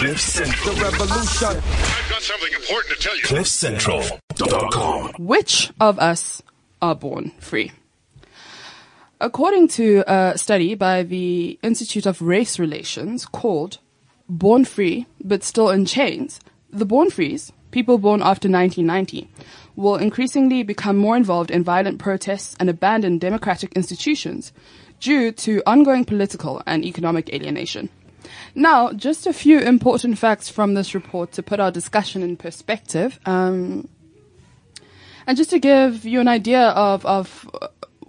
Cliff Central. The revolution. I've got something important to tell you. CliffCentral.com. Which of us are born free? According to a study by the Institute of Race Relations called Born Free but Still in Chains, the born frees, people born after 1990, will increasingly become more involved in violent protests and abandon democratic institutions due to ongoing political and economic alienation. Now, just a few important facts from this report to put our discussion in perspective. Um, and just to give you an idea of, of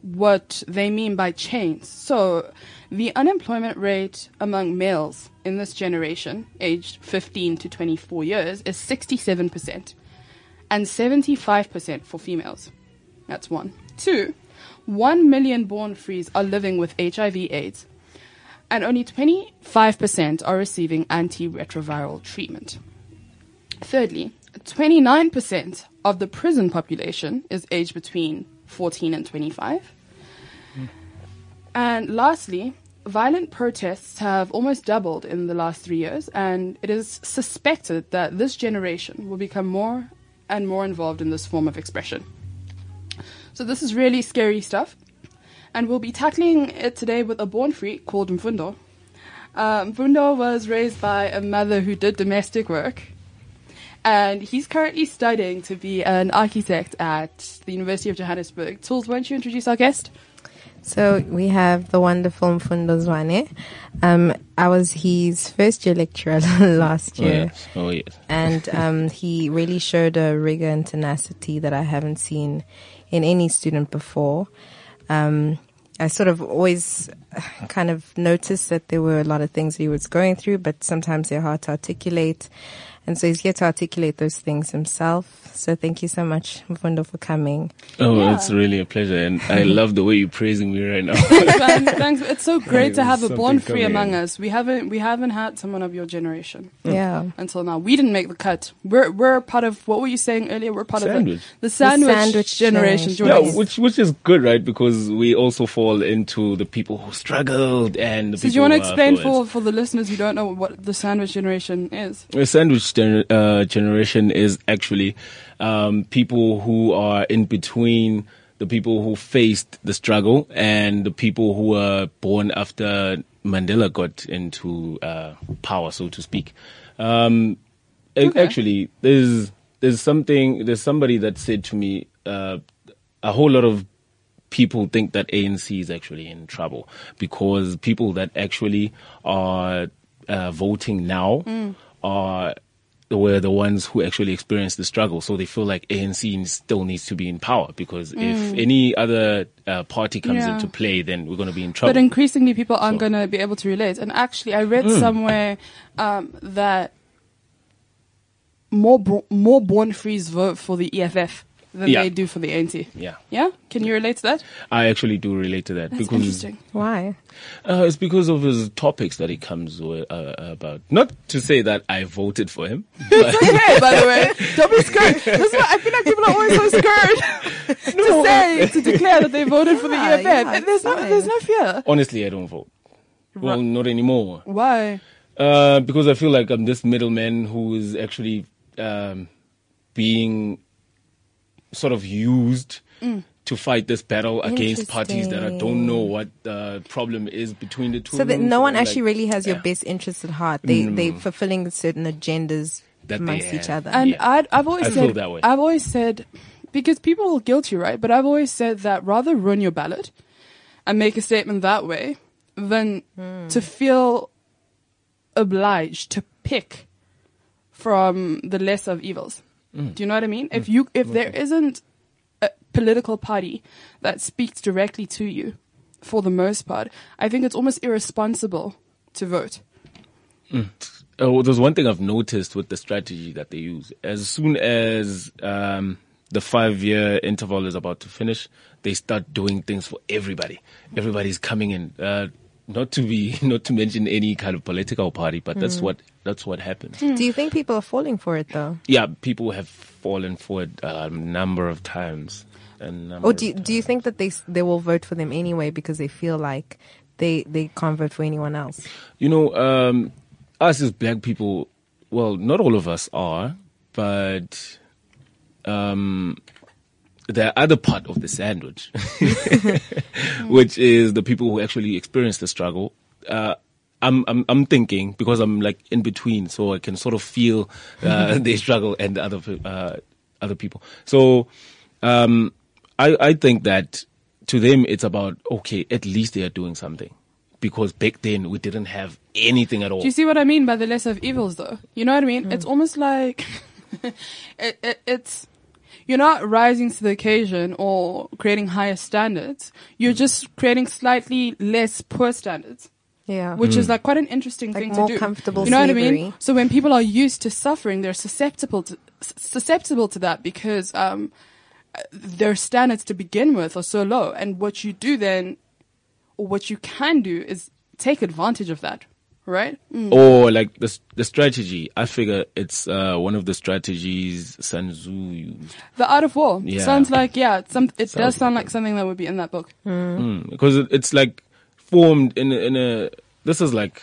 what they mean by chains. So, the unemployment rate among males in this generation, aged 15 to 24 years, is 67%, and 75% for females. That's one. Two, 1 million born frees are living with HIV/AIDS, and only 25% are receiving antiretroviral treatment. Thirdly, 29% of the prison population is aged between 14 and 25. And lastly, violent protests have almost doubled in the last three years, and it is suspected that this generation will become more and more involved in this form of expression. So, this is really scary stuff, and we'll be tackling it today with a born free called Mfundo. Uh, Mfundo was raised by a mother who did domestic work, and he's currently studying to be an architect at the University of Johannesburg. Tools, won't you introduce our guest? So we have the wonderful Mfundo Zwane. Um, I was his first year lecturer last Oh, year. yes. Oh, yes. And um, he really showed a rigor and tenacity that I haven't seen in any student before. Um, I sort of always kind of noticed that there were a lot of things he was going through, but sometimes they're hard to articulate. And so he's here to articulate those things himself. So thank you so much, Mfundo, for coming. Oh, Yeah. it's really a pleasure. And I love the way you're praising me right now. Thanks, thanks. It's so great to have a born free among in. us. We haven't we haven't had someone of your generation Yeah. until now. We didn't make the cut. We're we're part of what were you saying earlier? We're part Sandwich. of the, the sandwich, sandwich generation. generation. yeah, which which is good, right? Because we also fall into the people who struggled and the so do you want to explain for, for the listeners who don't know what the sandwich generation is? The sandwich gener- uh, generation is actually um, people who are in between the people who faced the struggle and the people who were born after Mandela got into uh, power, so to speak. Um, Okay. Actually, there's there's something there's somebody that said to me uh, a whole lot of people think that ANC is actually in trouble because people that actually are uh, voting now are were the ones who actually experienced the struggle. So they feel like ANC still needs to be in power because if any other uh, party comes Yeah. into play, then we're going to be in trouble. But increasingly, people aren't So- going to be able to relate. And actually, I read somewhere um, that more bro- more born frees vote for the EFF than Yeah. they do for the ANC. yeah, Yeah, can you relate to that? I actually do relate to that That's because interesting. Why? Uh, it's because of his topics that he comes with, uh, about. Not to say that I voted for him, but Hey, by the way, don't be scared. That's why I feel like people are always so scared to say to declare that they voted for the Yeah, EFF. yeah, And there's no there's no fear. honestly, I don't vote. Well, Right. not anymore. Why? Uh, because I feel like I'm this middleman who is actually um, being sort of used Mm. to fight this battle against parties that I don't know what the problem is between the two. So that no one like, actually really has your yeah, best interests at heart. They they fulfilling certain agendas That amongst each other. And Yeah. I'd, I've always I said that way. I've always said because people will guilt you, right? But I've always said that rather run your ballot and make a statement that way than to feel obliged to pick from the less of evils. Do you know what I mean? If you if there isn't a political party that speaks directly to you, for the most part, I think it's almost irresponsible to vote. Oh, there's one thing I've noticed with the strategy that they use. As soon as um, the five-year interval is about to finish, they start doing things for everybody. Everybody's coming in. Uh, not to be, not to mention any kind of political party, but that's what that's what happens. Do you think people are falling for it though? Yeah, people have fallen for it a number of times. A number Or do you, of do you think that they they will vote for them anyway because they feel like they they can't vote for anyone else? you know, um, us as black people, well, not all of us are, but um, the other part of the sandwich, which is the people who actually experience the struggle. Uh, I'm, I'm, I'm thinking because I'm like in between, so I can sort of feel uh, their struggle and the other, uh, other people. So, um, I, I think that to them it's about okay, at least they are doing something, because back then we didn't have anything at all. Do you see what I mean by the less of evils, though? You know what I mean? It's almost like it, it, it's you're not rising to the occasion or creating higher standards. You're just creating slightly less poor standards, Yeah. which is like quite an interesting Like thing more to do. comfortable you know what I mean? So when people are used to suffering, they're susceptible to susceptible to that because um, uh, their standards to begin with are so low. And what you do then, or what you can do, is take advantage of that, right? Mm. or like the the strategy. I figure it's uh, one of the strategies Sun Tzu used The Art of War Yeah. sounds like yeah, it's some it Sounds does sound like like something that would be in that book. because it, it's like formed in a, in a. This is like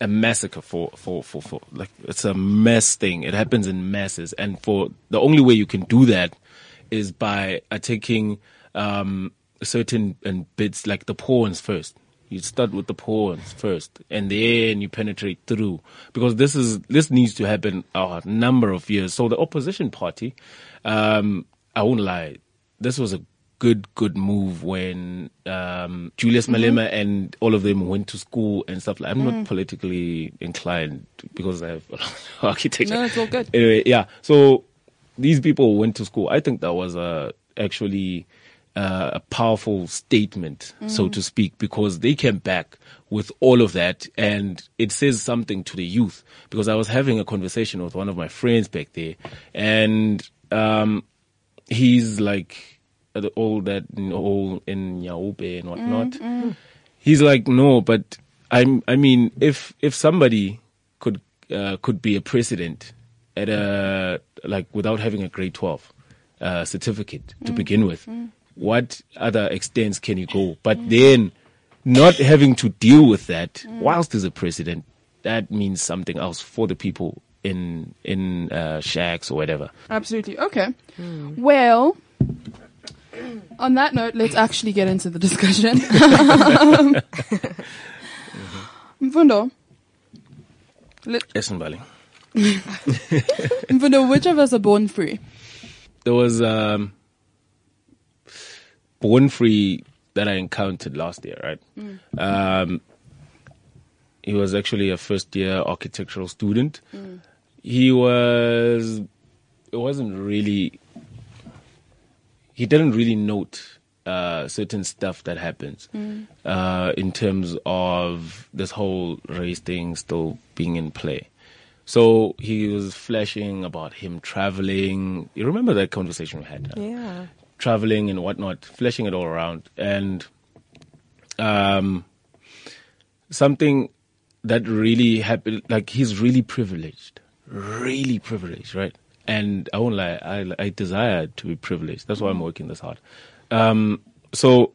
a massacre for, for for for like it's a mass thing. It happens in masses, and for the only way you can do that is by attacking um, certain and bits like the pawns first. You start with the pawns first, and then you penetrate through because this is this needs to happen a number of years. So the opposition party, um, I won't lie, this was a good good move when um, Julius Malema and all of them went to school and stuff. like I'm not politically inclined because I have a lot of architecture. No, it's all good. Anyway, yeah. So these people went to school. I think that was uh, actually uh, a powerful statement, so to speak, because they came back with all of that, and it says something to the youth. Because I was having a conversation with one of my friends back there, and um, he's like uh, all that you know, all in Yaobe and whatnot. He's like, no, but I'm. I mean, if if somebody could uh, could be a president at a like without having a grade twelve uh, certificate to begin with, what other extents can you go? But then, not having to deal with that whilst as a president, that means something else for the people in in uh, shacks or whatever. Absolutely. Okay. Well, on that note, let's actually get into the discussion. Mfundo, let- Listen, Bali. Mfundo, which of us are born free? there was um, Born Free that I encountered last year, right? Um, he was actually a first year architectural student. He was, it wasn't really, he didn't really note uh, certain stuff that happens uh, in terms of this whole race thing still being in play. So he was flashing about him traveling. You remember that conversation we had? huh? Yeah. Traveling and whatnot, flashing it all around, and um, something that really happened. Like he's really privileged, really privileged, right? And I won't lie, I, I desire to be privileged. That's why I'm working this hard. Um, so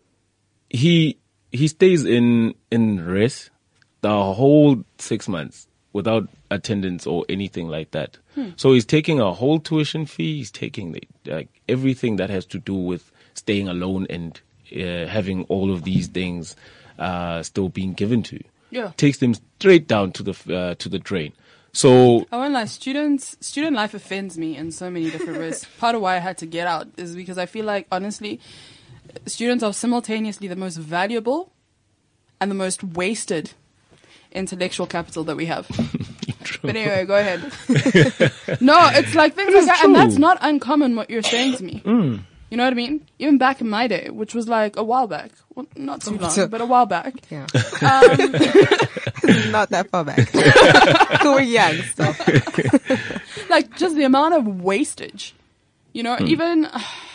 he he stays in in rest the whole six months without attendance or anything like that. So he's taking a whole tuition fee. He's taking the, like everything that has to do with staying alone and uh, having all of these things uh, still being given to. Yeah. takes them straight down to the uh, to the drain. So I won't lie, students, student life offends me in so many different ways. Part of why I had to get out is because I feel like, honestly, students are simultaneously the most valuable and the most wasted intellectual capital that we have. But anyway, go ahead. no, it's like things like that, and that's not uncommon what you're saying to me. You know what I mean? Even back in my day, which was like a while back, well, not too long, So- but a while back. Yeah. Um, Not that far back. we were young, so. like just the amount of wastage you know even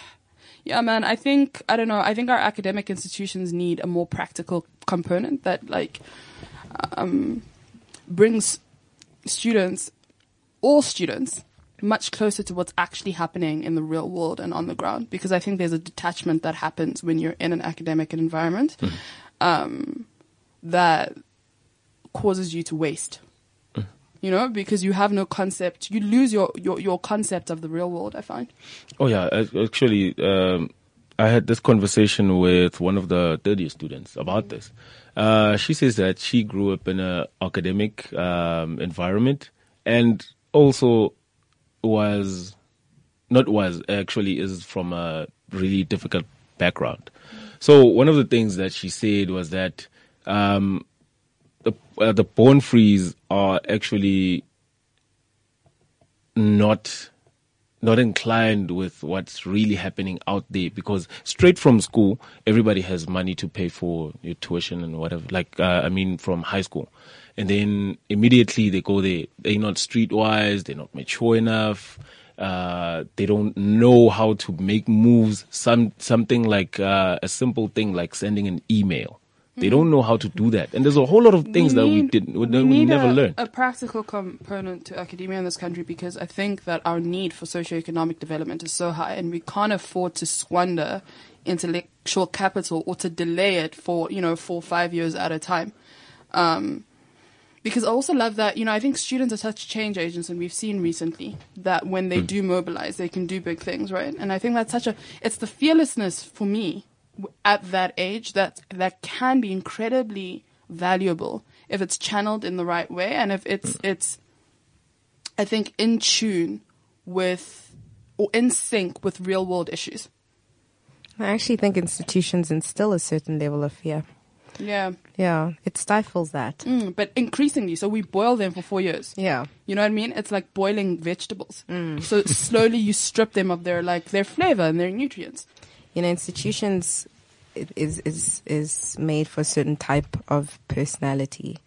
yeah man i think i don't know i think our academic institutions need a more practical component that like um brings students all students much closer to what's actually happening in the real world and on the ground. Because i think there's a detachment that happens when you're in an academic environment um, that causes you to waste. You know, because you have no concept, you lose your, your, your concept of the real world, I find. Oh yeah, actually, um, I had this conversation with one of the third year students about this. Uh, she says that she grew up in an academic um, environment and also was not was actually is from a really difficult background. So one of the things that she said was that um, the uh, the are actually not not inclined with what's really happening out there because straight from school everybody has money to pay for your tuition and whatever like uh, i mean from high school. And then immediately they go there they're not streetwise they're not mature enough uh, they don't know how to make moves some something like uh, a simple thing like sending an email they don't know how to do that and there's a whole lot of things that we didn't we, we we need never a, learned a practical component to academia in this country because I think that our need for socioeconomic development is so high and we can't afford to squander intellectual capital or to delay it for, you know, four or five years at a time. Um, because I also love that, you know, I think students are such change agents and we've seen recently that when they do mobilize, they can do big things, right? And I think that's such a, it's the fearlessness for me at that age that, that can be incredibly valuable if it's channeled in the right way and if it's, it's, I think in tune with, or in sync with real world issues. I actually think institutions instill a certain level of fear. Yeah. Yeah, it stifles that. Mm, but increasingly, so we boil them for four years. Yeah. You know what I mean? It's like boiling vegetables. So slowly you strip them of their like their flavor and their nutrients. You know, institutions is is is made for a certain type of personality,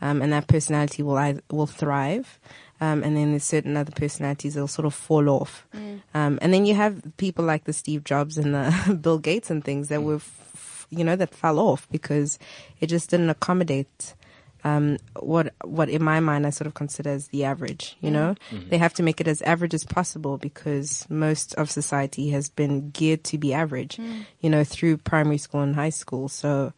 um, and that personality will either, will thrive, um, and then there's certain other personalities that'll sort of fall off, um, and then you have people like the Steve Jobs and the Bill Gates and things that were, f- you know, that fell off because it just didn't accommodate um, what what in my mind I sort of consider as the average. You mm-hmm. know, mm-hmm. they have to make it as average as possible because most of society has been geared to be average. Mm. You know, through primary school and high school. So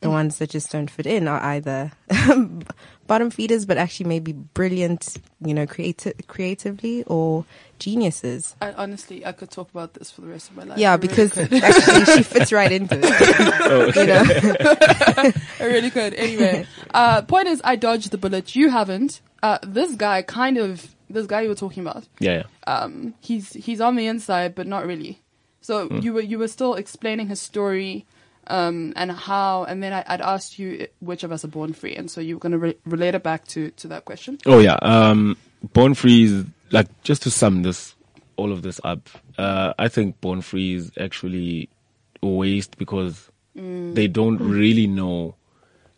the ones that just don't fit in are either bottom feeders, but actually maybe brilliant. You know, creati- creatively or geniuses. I honestly I could talk about this for the rest of my life. Yeah, really because could. actually she fits right into it. You know. I really could. Anyway, uh, point is, I dodged the bullet. You haven't. Uh, this guy kind of, this guy you were talking about, yeah, yeah. um, he's he's on the inside, but not really. So you were you were still explaining his story, um, and how, and then I, I'd asked you which of us are born free, and so you're going to re- relate it back to to that question. Oh yeah. Um, Born Free is like just to sum this all of this up. Uh, I think Born Free is actually a waste because they don't really know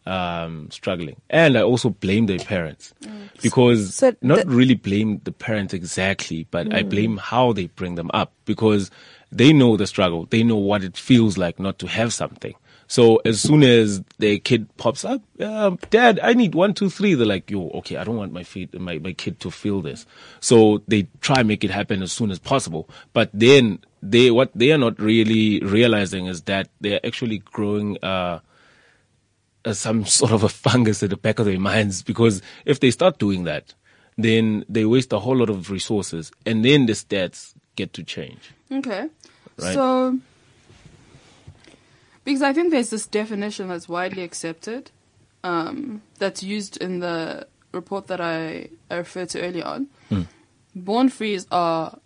um, struggling, and I also blame their parents because So not the- really blame the parents exactly, but I blame how they bring them up because they know the struggle. They know what it feels like not to have something. So as soon as their kid pops up, um, Dad, I need one, two, three. They're like, Yo, okay, I don't want my feet, my my kid to feel this. So they try make it happen as soon as possible. But then they what they are not really realizing is that they are actually growing. Uh, uh, some sort of a fungus at the back of their minds because if they start doing that, then they waste a whole lot of resources and then the stats get to change. Okay. Right. So, because I think there's this definition that's widely accepted, um, that's used in the report that I, I referred to earlier on. Born frees are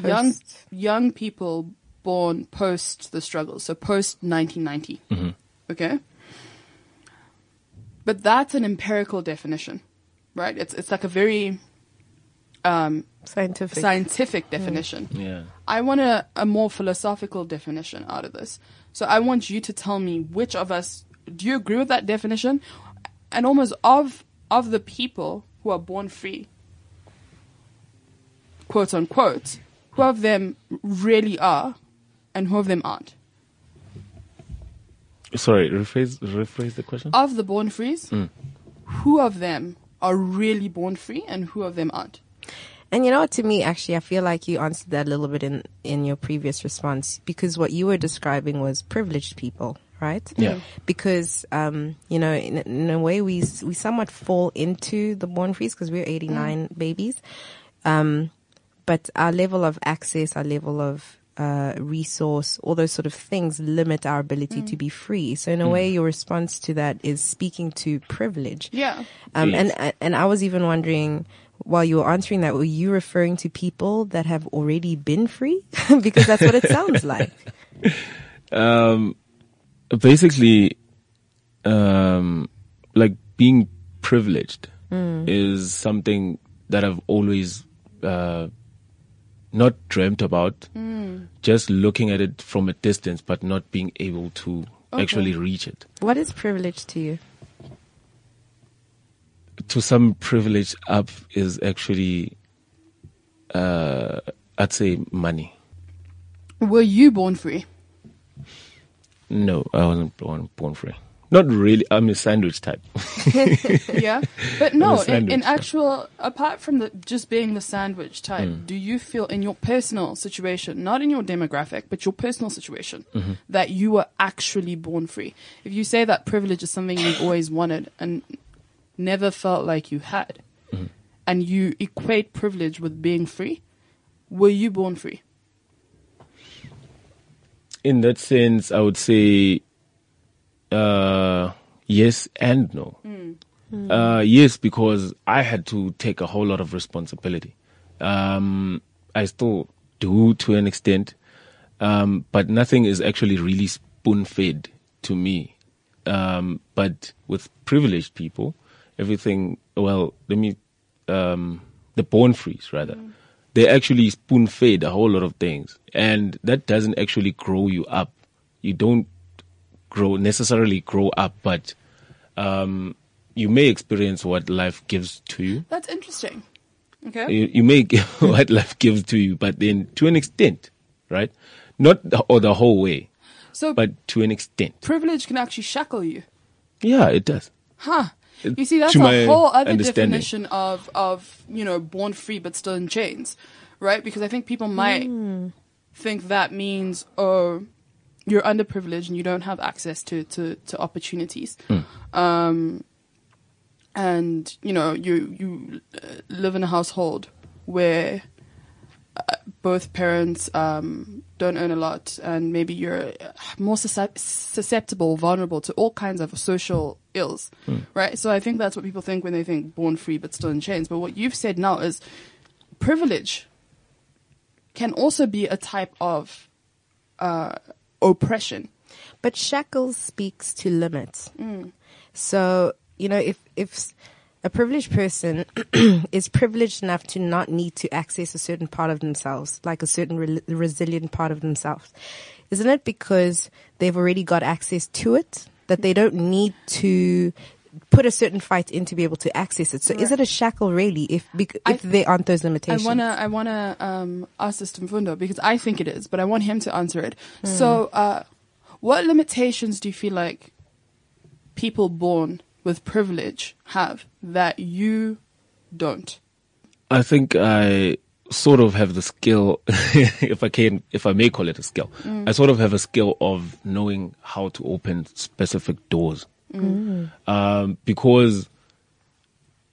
young Post. young people born post the struggle, so post 1990. Okay. But that's an empirical definition, right? It's it's like a very um, Scientific. scientific definition. Yeah. I want a, a more philosophical definition out of this. So I want you to tell me which of us do you agree with that definition? And almost of of the people who are born free, quote unquote, who of them really are and who of them aren't? Sorry, rephrase rephrase the question. Of the born frees, mm. who of them are really born free and who of them aren't? And you know to me, actually, I feel like you answered that a little bit in, in your previous response because what you were describing was privileged people, right? Yeah. Because, um, you know, in, in a way, we we somewhat fall into the born freeze because we're 89 babies. Um, but our level of access, our level of uh, resource, all those sort of things limit our ability to be free. So in a way, your response to that is speaking to privilege. Yeah. Um, Yes. and and I was even wondering, while you were answering that, were you referring to people that have already been free? because that's what it sounds like. Um, basically, um, like being privileged is something that I've always uh, not dreamt about. Just looking at it from a distance, but not being able to actually reach it. What is privilege to you? To some privilege up is actually, uh, I'd say money. Were you born free? No, I wasn't born born free. Not really. I'm a sandwich type. yeah, but no. In, in type. actual, apart from the just being the sandwich type, Hmm. do you feel in your personal situation, not in your demographic, but your personal situation, Mm-hmm. that you were actually born free? If you say that privilege is something you've always wanted and never felt like you had, Mm-hmm. and you equate privilege with being free, were you born free? in that sense, I would say uh, yes and no. Uh, yes, because I had to take a whole lot of responsibility. Um, I still do to an extent, um, but nothing is actually really spoon fed to me. Um, but with privileged people, everything, well, let me, um, the born freeze rather, they actually spoon fed a whole lot of things. And that doesn't actually grow you up. You don't grow, necessarily grow up, but, um, you may experience what life gives to you. That's interesting. Okay. You, you may give what life gives to you, but then to an extent, right? Not the, or the whole way, So but to an extent. privilege can actually shackle you. Yeah, it does. Huh. You see, that's a whole other definition of, of, you know, born free but still in chains, right? Because I think people might think that means, oh, you're underprivileged and you don't have access to, to, to opportunities. Um, and, you know, you, you uh, live in a household where both parents um, don't earn a lot, and maybe you're uh, more susceptible, vulnerable to all kinds of social ills, right? So I think that's what people think when they think born free but still in chains. But what you've said now is privilege can also be a type of uh, oppression. But shackles speaks to limits. So, you know, if, if s- a privileged person is privileged enough to not need to access a certain part of themselves, like a certain re- resilient part of themselves, isn't it because they've already got access to it that they don't need to put a certain fight in to be able to access it? So is it a shackle really if, bec- I- if there aren't those I limitations? wanna, I wanna um, ask this to Mfundo because I think it is, but I want him to answer it. So, uh, what limitations do you feel like people born with privilege have that you don't? I think I sort of have the skill, if I can, if I may call it a skill. I sort of have a skill of knowing how to open specific doors. Um, because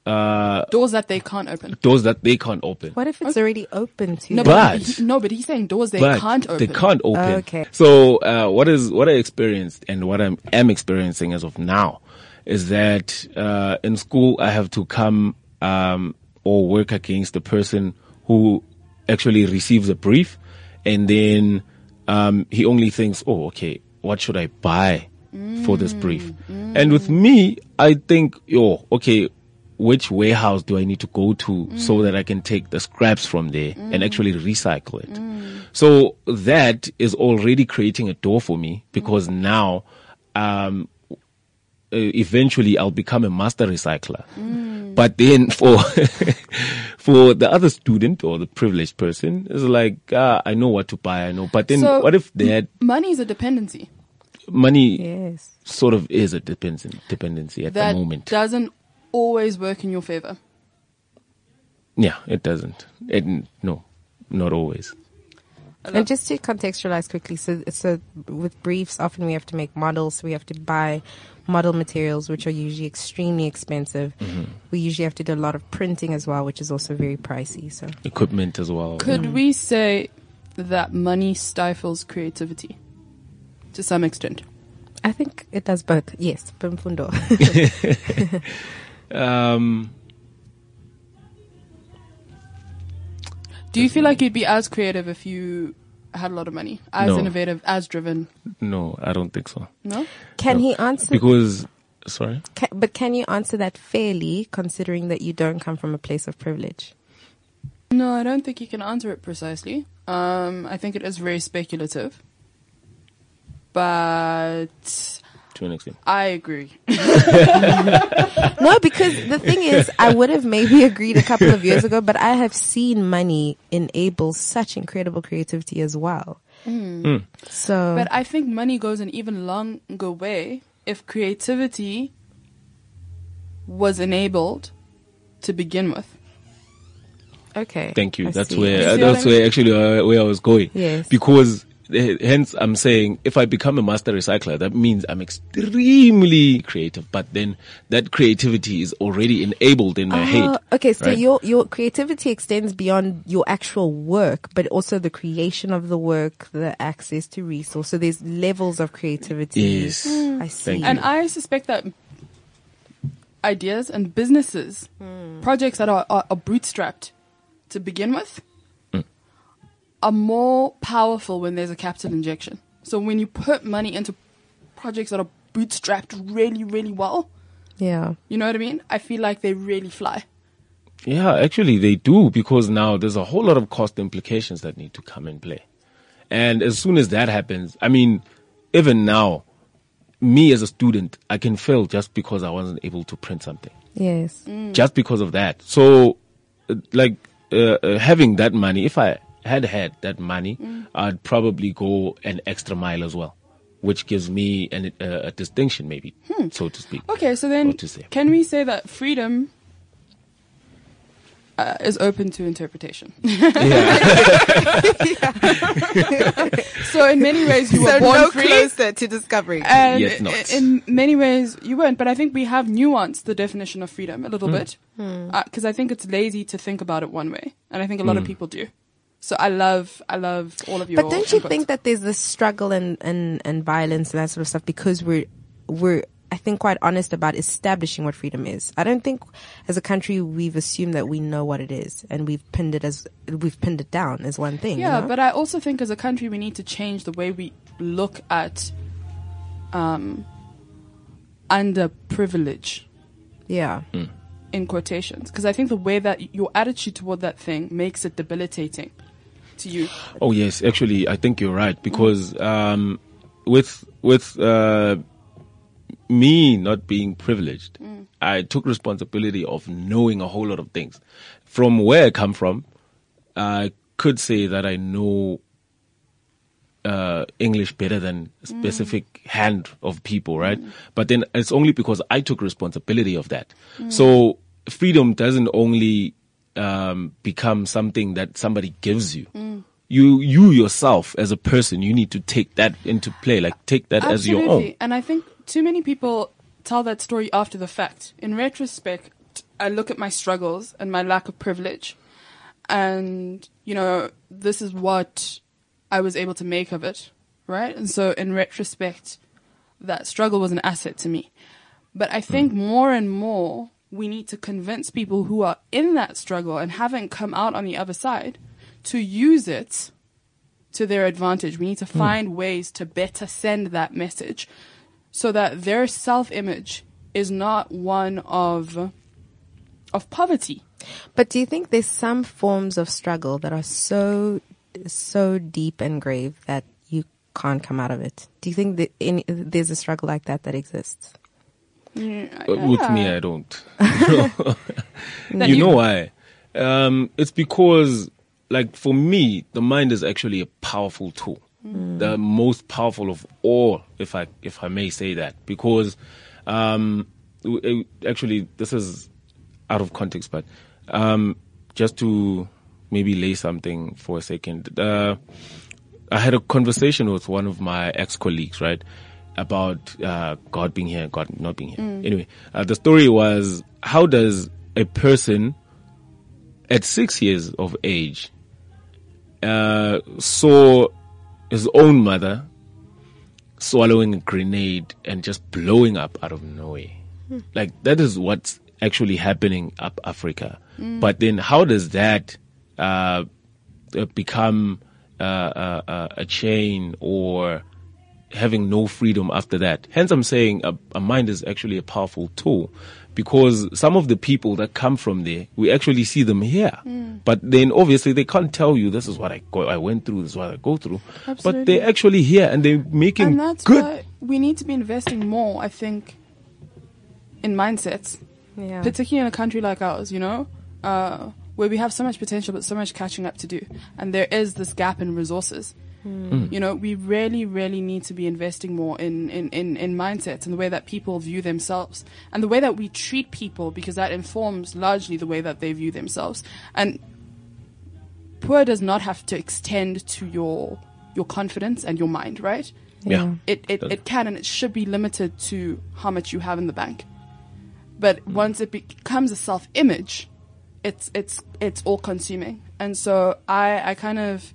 uh, Doors that they can't open. doors that they can't open. what if it's already open to No, them? But- he- no, but he's saying doors they but can't open. They can't open. Oh, okay. So uh, what is what I experienced and what I am experiencing as of now is that uh, in school I have to come um, or work against the person who actually receives a brief, and then um, he only thinks, "Oh, okay, what should I buy for this brief?" And with me, I think, "Oh, okay." Which warehouse do I need to go to so that I can take the scraps from there and actually recycle it? So that is already creating a door for me because now, um, eventually I'll become a master recycler. But then for, for the other student or the privileged person, it's like, ah, I know what to buy, I know. But then So- what if they had Money is a dependency money Yes. sort of is a dependency, dependency at that the moment. It doesn't always work in your favor. yeah, it doesn't. It, no, not always. And just to contextualize quickly, so so with briefs, often we have to make models. We have to buy model materials, which are usually extremely expensive. We usually have to do a lot of printing as well, which is also very pricey. So Equipment as well. Could we say that money stifles creativity to some extent? I think it does both. Yes, Bimfundo. Um, Do you feel like you'd be as creative if you had a lot of money, as No. innovative, as driven? no, I don't think so. No. can he answer? Because, sorry? ca- but can you answer that fairly, considering that you don't come from a place of privilege? No, I don't think you can answer it precisely. Um, I think it is very speculative. But To an extent. I agree. No, because the thing is, I would have maybe agreed a couple of years ago, but I have seen money enable such incredible creativity as well. So, But I think money goes an even longer way if creativity was enabled to begin with. okay. Thank you. I that's see. where You that's what I where actually uh, where I was going. Yes. Because hence I'm saying if I become a master recycler, that means I'm extremely creative. But then that creativity is already enabled in my Oh, head. okay, so right? your your creativity extends beyond your actual work, but also the creation of the work, the access to resource. So there's levels of creativity. Yes. I see. Thank And. I suspect that ideas and businesses, Hmm. projects that are, are, are bootstrapped to begin with, Mm. Are more powerful when there's a capital injection. So when you put money into projects that are bootstrapped really, really well, yeah. you know what I mean? I feel like they really fly. Yeah, actually they do because now there's a whole lot of cost implications that need to come in play. And as soon as that happens, I mean, even now, me as a student, I can fail just because I wasn't able to print something. Yes. Just because of that. So, uh, like, uh, uh, having that money, if I had had that money, mm. I'd probably go an extra mile as well, which gives me an, uh, a distinction, maybe, hmm. so to speak. Okay, so then What to say. can we say that freedom uh, is open to interpretation? so in many ways you were So born no free. closer to discovering. And Yet not. in many ways you weren't, but I think we have nuanced the definition of freedom a little hmm. bit hmm. uh, because I think it's lazy to think about it one way, and I think a lot of people do. So I love, I love all of your. But don't you inputs. think that there's this struggle and, and, and violence and that sort of stuff because we're we're I think quite honest about establishing what freedom is. I don't think as a country we've assumed that we know what it is and we've pinned it as we've pinned it down as one thing. Yeah, you know? but I also think as a country we need to change the way we look at um, underprivilege yeah. in quotations because I think the way that your attitude toward that thing makes it debilitating to you. Oh yes, actually, I think you're right because um, with with uh, me not being privileged, I took responsibility of knowing a whole lot of things. From where I come from, I could say that I know uh, English better than a specific hand of people, right? But then it's only because I took responsibility of that. So freedom doesn't only um, become something that somebody gives you. You, you yourself as a person, you need to take that into play, like take that as your own. And I think too many people tell that story after the fact. In retrospect, I look at my struggles and my lack of privilege, and you know, this is what I was able to make of it, right? And so, in retrospect, that struggle was an asset to me. But I think more and more we need to convince people who are in that struggle and haven't come out on the other side to use it to their advantage. We need to hmm. find ways to better send that message so that their self image is not one of of poverty. But do you think there's some forms of struggle that are so so deep and grave that you can't come out of it? Do you think that any, there's a struggle like that that exists? But with me, I don't. You know why? Um, it's because, like, for me, the mind is actually a powerful tool, the most powerful of all, if I if I may say that. Because, um, actually, this is out of context, but um, just to maybe lay something for a second. Uh, I had a conversation with one of my ex-colleagues, right? About, uh, God being here, God not being here. Anyway, uh, the story was, how does a person at six years of age, uh, saw his own mother swallowing a grenade and just blowing up out of nowhere. Like that is what's actually happening up Africa. But then how does that uh, uh, become uh, uh, uh, a chain or having no freedom after that? Hence, I'm saying a, a mind is actually a powerful tool because some of the people that come from there, we actually see them here. But then obviously they can't tell you this is what I go, I went through, this is what I go through. But they're actually here and they're making and that's good. why we need to be investing more, I think, in mindsets, Yeah. particularly in a country like ours, you know, uh, where we have so much potential but so much catching up to do, and there is this gap in resources. Mm. You know, we really, really need to be investing more in, in, in, in mindsets and the way that people view themselves and the way that we treat people because that informs largely the way that they view themselves. And poor does not have to extend to your your confidence and your mind, right? Yeah. It it, it can and it should be limited to how much you have in the bank. But mm. once it becomes a self image, it's it's it's all consuming. And so I I kind of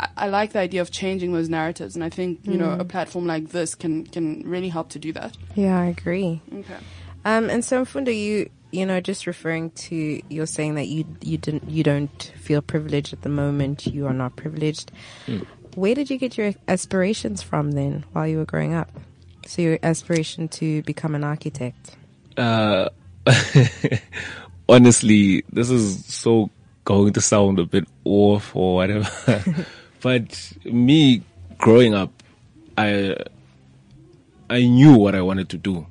I, I like the idea of changing those narratives and I think, you know, a platform like this can can really help to do that. Yeah, I agree. Okay. Um, and so, Mfundo, you you know, just referring to you're saying that you you didn't you don't feel privileged at the moment. You are not privileged. Where did you get your aspirations from then, while you were growing up? So your aspiration to become an architect. Uh, honestly, this is so going to sound a bit off or whatever. but me growing up, I I knew what I wanted to do.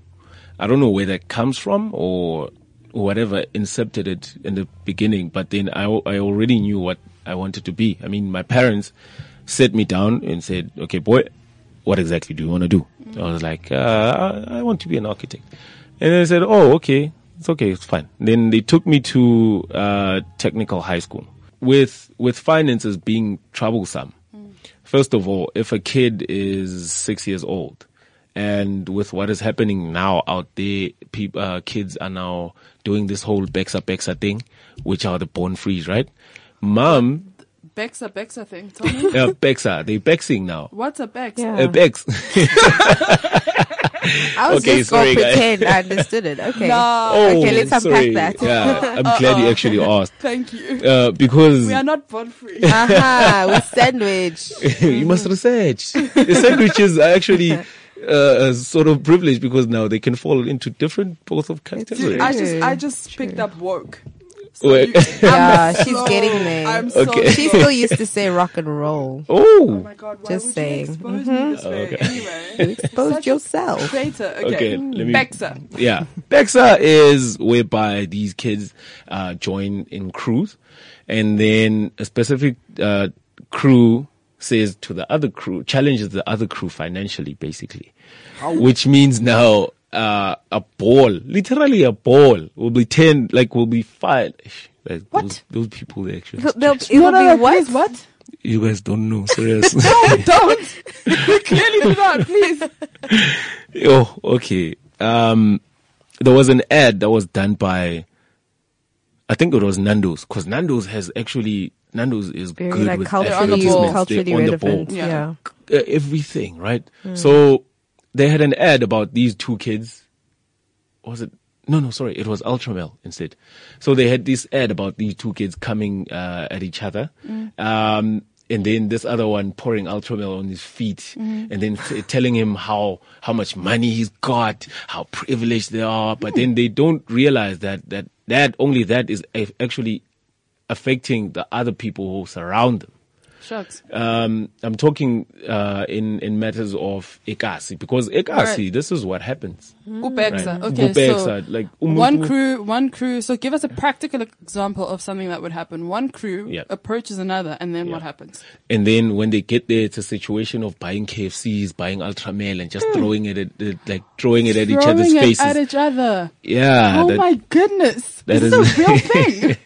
I don't know where that comes from or whatever incepted it in the beginning, but then I, I already knew what I wanted to be. I mean, my parents set me down and said, okay, boy, what exactly do you want to do? I was like, uh, I, I want to be an architect. And they said, oh, okay, it's okay, it's fine. Then they took me to uh, technical high school with with finances being troublesome. First of all, if a kid is six years old, and with what is happening now out there, peop uh, kids are now doing this whole Bexa Bexa thing, which are the born frees, right? Mom, Bexa Bexa thing. Tell me. uh, Bexa, they Bexing now. What's a Bex? Yeah. Uh, Bex. I was Okay, just gonna pretend I understood it. Okay. No. oh, Okay, let's unpack that. Yeah, I'm glad you actually asked. Thank you. Uh, because We are not born free. Aha, with sandwich. you must research. The sandwiches are actually uh, sort of privileged because now they can fall into different both of categories. I just I True, just picked up woke. So Wait. Yeah, I'm she's slow. getting there. I'm so Okay. She still used to say rock and roll. Oh oh, my god! Why Just would saying. you expose me this way? Okay. Anyway, Exposed yourself. Traitor. Okay. Okay, let me- Bexa. yeah. Bexa is whereby these kids uh, join in crews, and then a specific uh, crew says to the other crew, challenges the other crew financially, basically, which means now uh, a ball, literally a ball, will be ten, like will be five. Like, What? Those, those people, they actually. They'll, they'll, it will be no, what? please, what? You guys don't know, seriously. No, don't. We clearly do not, please. Oh, okay. Um, there was an ad that was done by, I think it was Nando's, because Nando's has actually Nando's is Very good like with on the culturally, ball. culturally They're on the ball. relevant. Yeah. Yeah. Uh, everything, right? So they had an ad about these two kids. Was it? No, no, sorry. It was Ultramel instead. So they had this ad about these two kids coming uh, at each other. Um, and then this other one pouring Ultramel on his feet and then t- telling him how, how much money he's got, how privileged they are. But then they don't realize that, that, that only that is a- actually affecting the other people who surround them Shucks. um, I'm talking uh, in in matters of ekasi because ekasi, Right. this is what happens. Ubexa. Right. Okay, Ubexa, so like one umuntu- crew, one crew. So give us a practical example of something that would happen. One crew Yeah. approaches another, and then what happens? And then when they get there, it's a situation of buying KFCs, buying Ultramel, and just throwing it at at- like throwing it at each other's. It faces. at each other. yeah, oh that- my goodness! that this is, is- a real thing.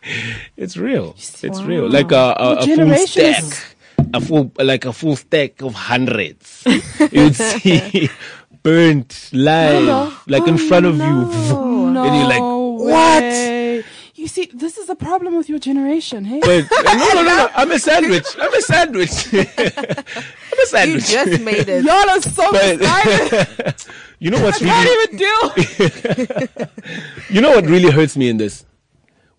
it's real. It's Wow. real. Like a, a, a full stack. A full, like a full stack of hundreds. You'd see burnt live, like in front of you. Oh, no And you're like, what? way. You see, this is a problem with your generation, hey? But no, no, no, no. I'm a sandwich. I'm a sandwich. I'm a sandwich. You just made it. Y'all are so But- excited. you know what's Can't even deal. you know what really hurts me in this?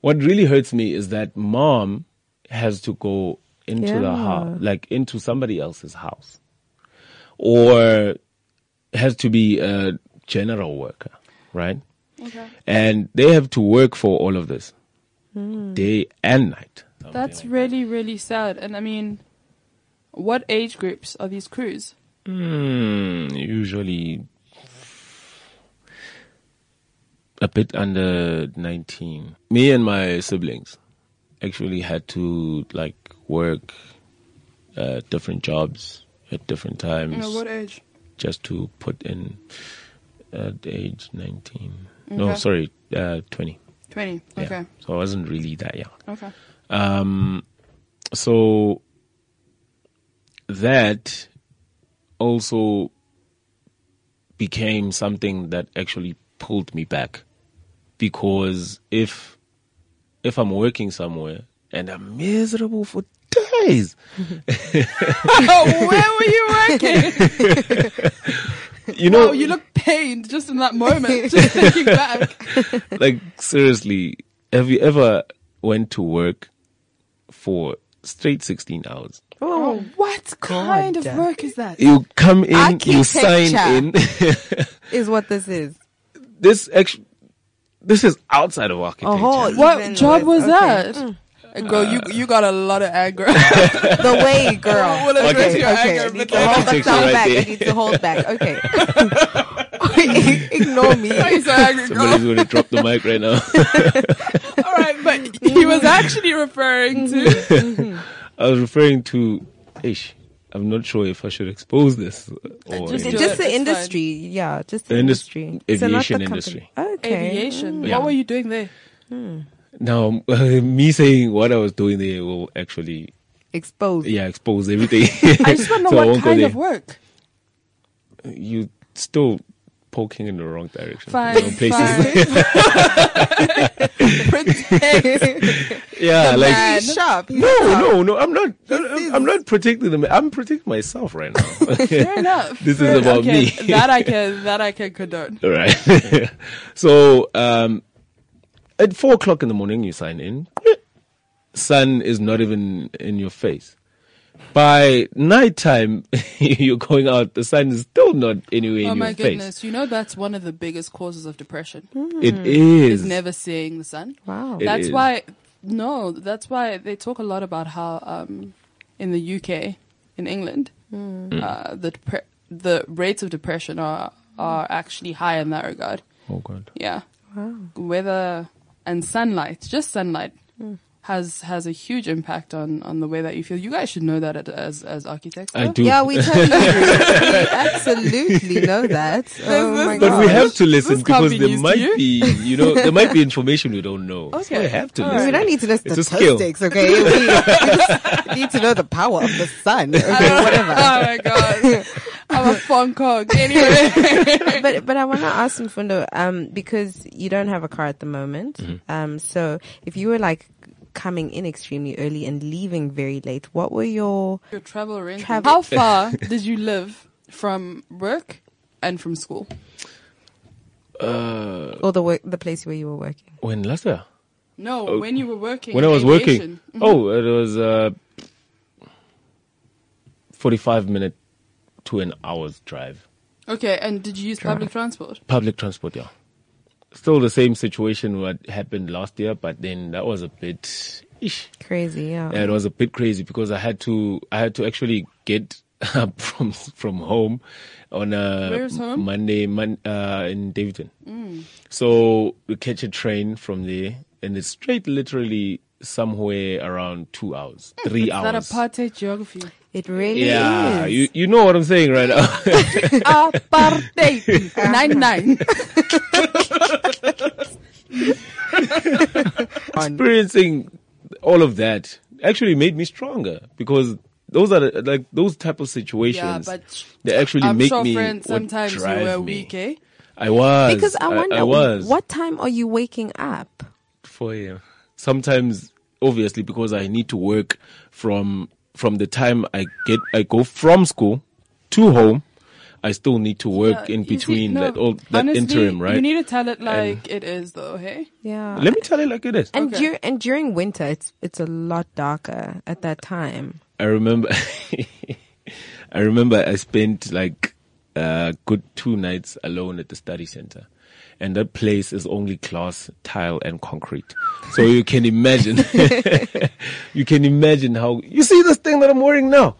What really hurts me is that mom has to go into the house, like into somebody else's house, or has to be a general worker, right? Okay. And they have to work for all of this, day and night. That's really, really sad. And I mean, what age groups are these crews? Hmm, usually a bit under 19. Me and my siblings actually had to like work uh, different jobs at different times At what age? just to put in at age 19. No, sorry, uh, 20. 20. Yeah. Okay. So I wasn't really that young. Okay. Um, so that also became something that actually pulled me back because if if I'm working somewhere and I'm miserable for days, oh, where were you working? you know, Oh, you look pained just in that moment, just thinking back. like seriously, have you ever went to work for straight 16 hours? Oh, oh what kind of work is that? You come in, you sign in. Is what this is. this actually, this is outside of architecture. Oh, What job was okay. that? Mm. Girl, you you got a lot of anger. The way, girl. We'll okay, your okay. anger, need but to hold the Architecture back. I need to hold back. Okay. Ignore me. Why are you so angry, girl? Somebody's going to drop the mic right now. All right, but he was actually referring to. I was referring to, ish, I'm not sure if I should expose this or Just Just, do the it, it's fine. industry, yeah, just the The indus- industry, aviation company. industry. Okay. Aviation. Mm. Yeah. What were you doing there? Hmm. Now me saying what I was doing there will actually, expose. yeah, expose everything. I just want to know So what won't go kind of work. You still poking in the wrong direction. Fine, The wrong places. fine. Protect. yeah, like man. Sharp. He's no, sharp. no, no. I'm not. I'm, I'm not protecting them. I'm protecting myself right now. Fair enough. This is about okay, me. that I can. That I can condone. All right. so um, at four o'clock in the morning, you sign in. Sun is not even in your face. By nighttime, you're going out. The sun is still not anywhere Oh in my goodness! You know that's one of the biggest causes of depression. It is. Is never seeing the sun. Wow. It that's is. why. No, that's why they talk a lot about how um, in the UK, in England, uh, the depre- the rates of depression are are actually high in that regard. Oh god. Yeah. Weather and sunlight, just sunlight, hmm. Has has a huge impact on on the way that you feel. You guys should know that as as architects. I do. Yeah, we totally do. we absolutely know that. Oh this- my but we have to listen This because there might you. be, you know, there might be information we don't know. So Okay. we have to All listen. we don't need to know It's skill. statistics, okay? We, we just need to know the power of the sun, okay? Whatever. oh my god, I'm a fun cog. Anyway, but but I want to ask Mfundo, um, because you don't have a car at the moment. Mm-hmm. Um, so if you were like coming in extremely early and leaving very late, what were your your travel arrangements. Travel- How far did you live from work and from school? Uh, or the work the place where you were working? when last year? No, when you were working. Oh. When I was aviation. working. Oh, it was uh, 45 minute to an hour's drive. Okay, and did you use public transport? Public transport, yeah. Still the same situation what happened last year, but then that was a bit ish. Crazy, yeah. Yeah, it was a bit crazy because I had to I had to actually get up from from home on a home? Mm. Monday mon, uh, in Daveyton. So we catch a train from there, and it's straight, literally somewhere around two hours, three Is that hours. apartheid geography? It really yeah, is. you you know what I'm saying right now. Apartheid. nine nine. Experiencing all of that actually made me stronger because those are the, like those type of Yeah, situations. but they actually I'm make sure, me friend, what sometimes you drive were me. weak, eh? I was Because I wonder, I, was what time are you waking up? for you. Sometimes, obviously, because I need to work from from the time I get I go from school to home. I still need to work Yeah, in you see, between no, that all that honestly, interim, right? You need to tell it like it is, though, hey? Yeah. Let me tell you like it is. and, Okay. dur- and during winter, it's it's a lot darker at that time. I remember, I remember I spent like a good two nights alone at the study center. And that place is only glass, tile, and concrete. So you can imagine, you can imagine how, you see this thing that I'm wearing now?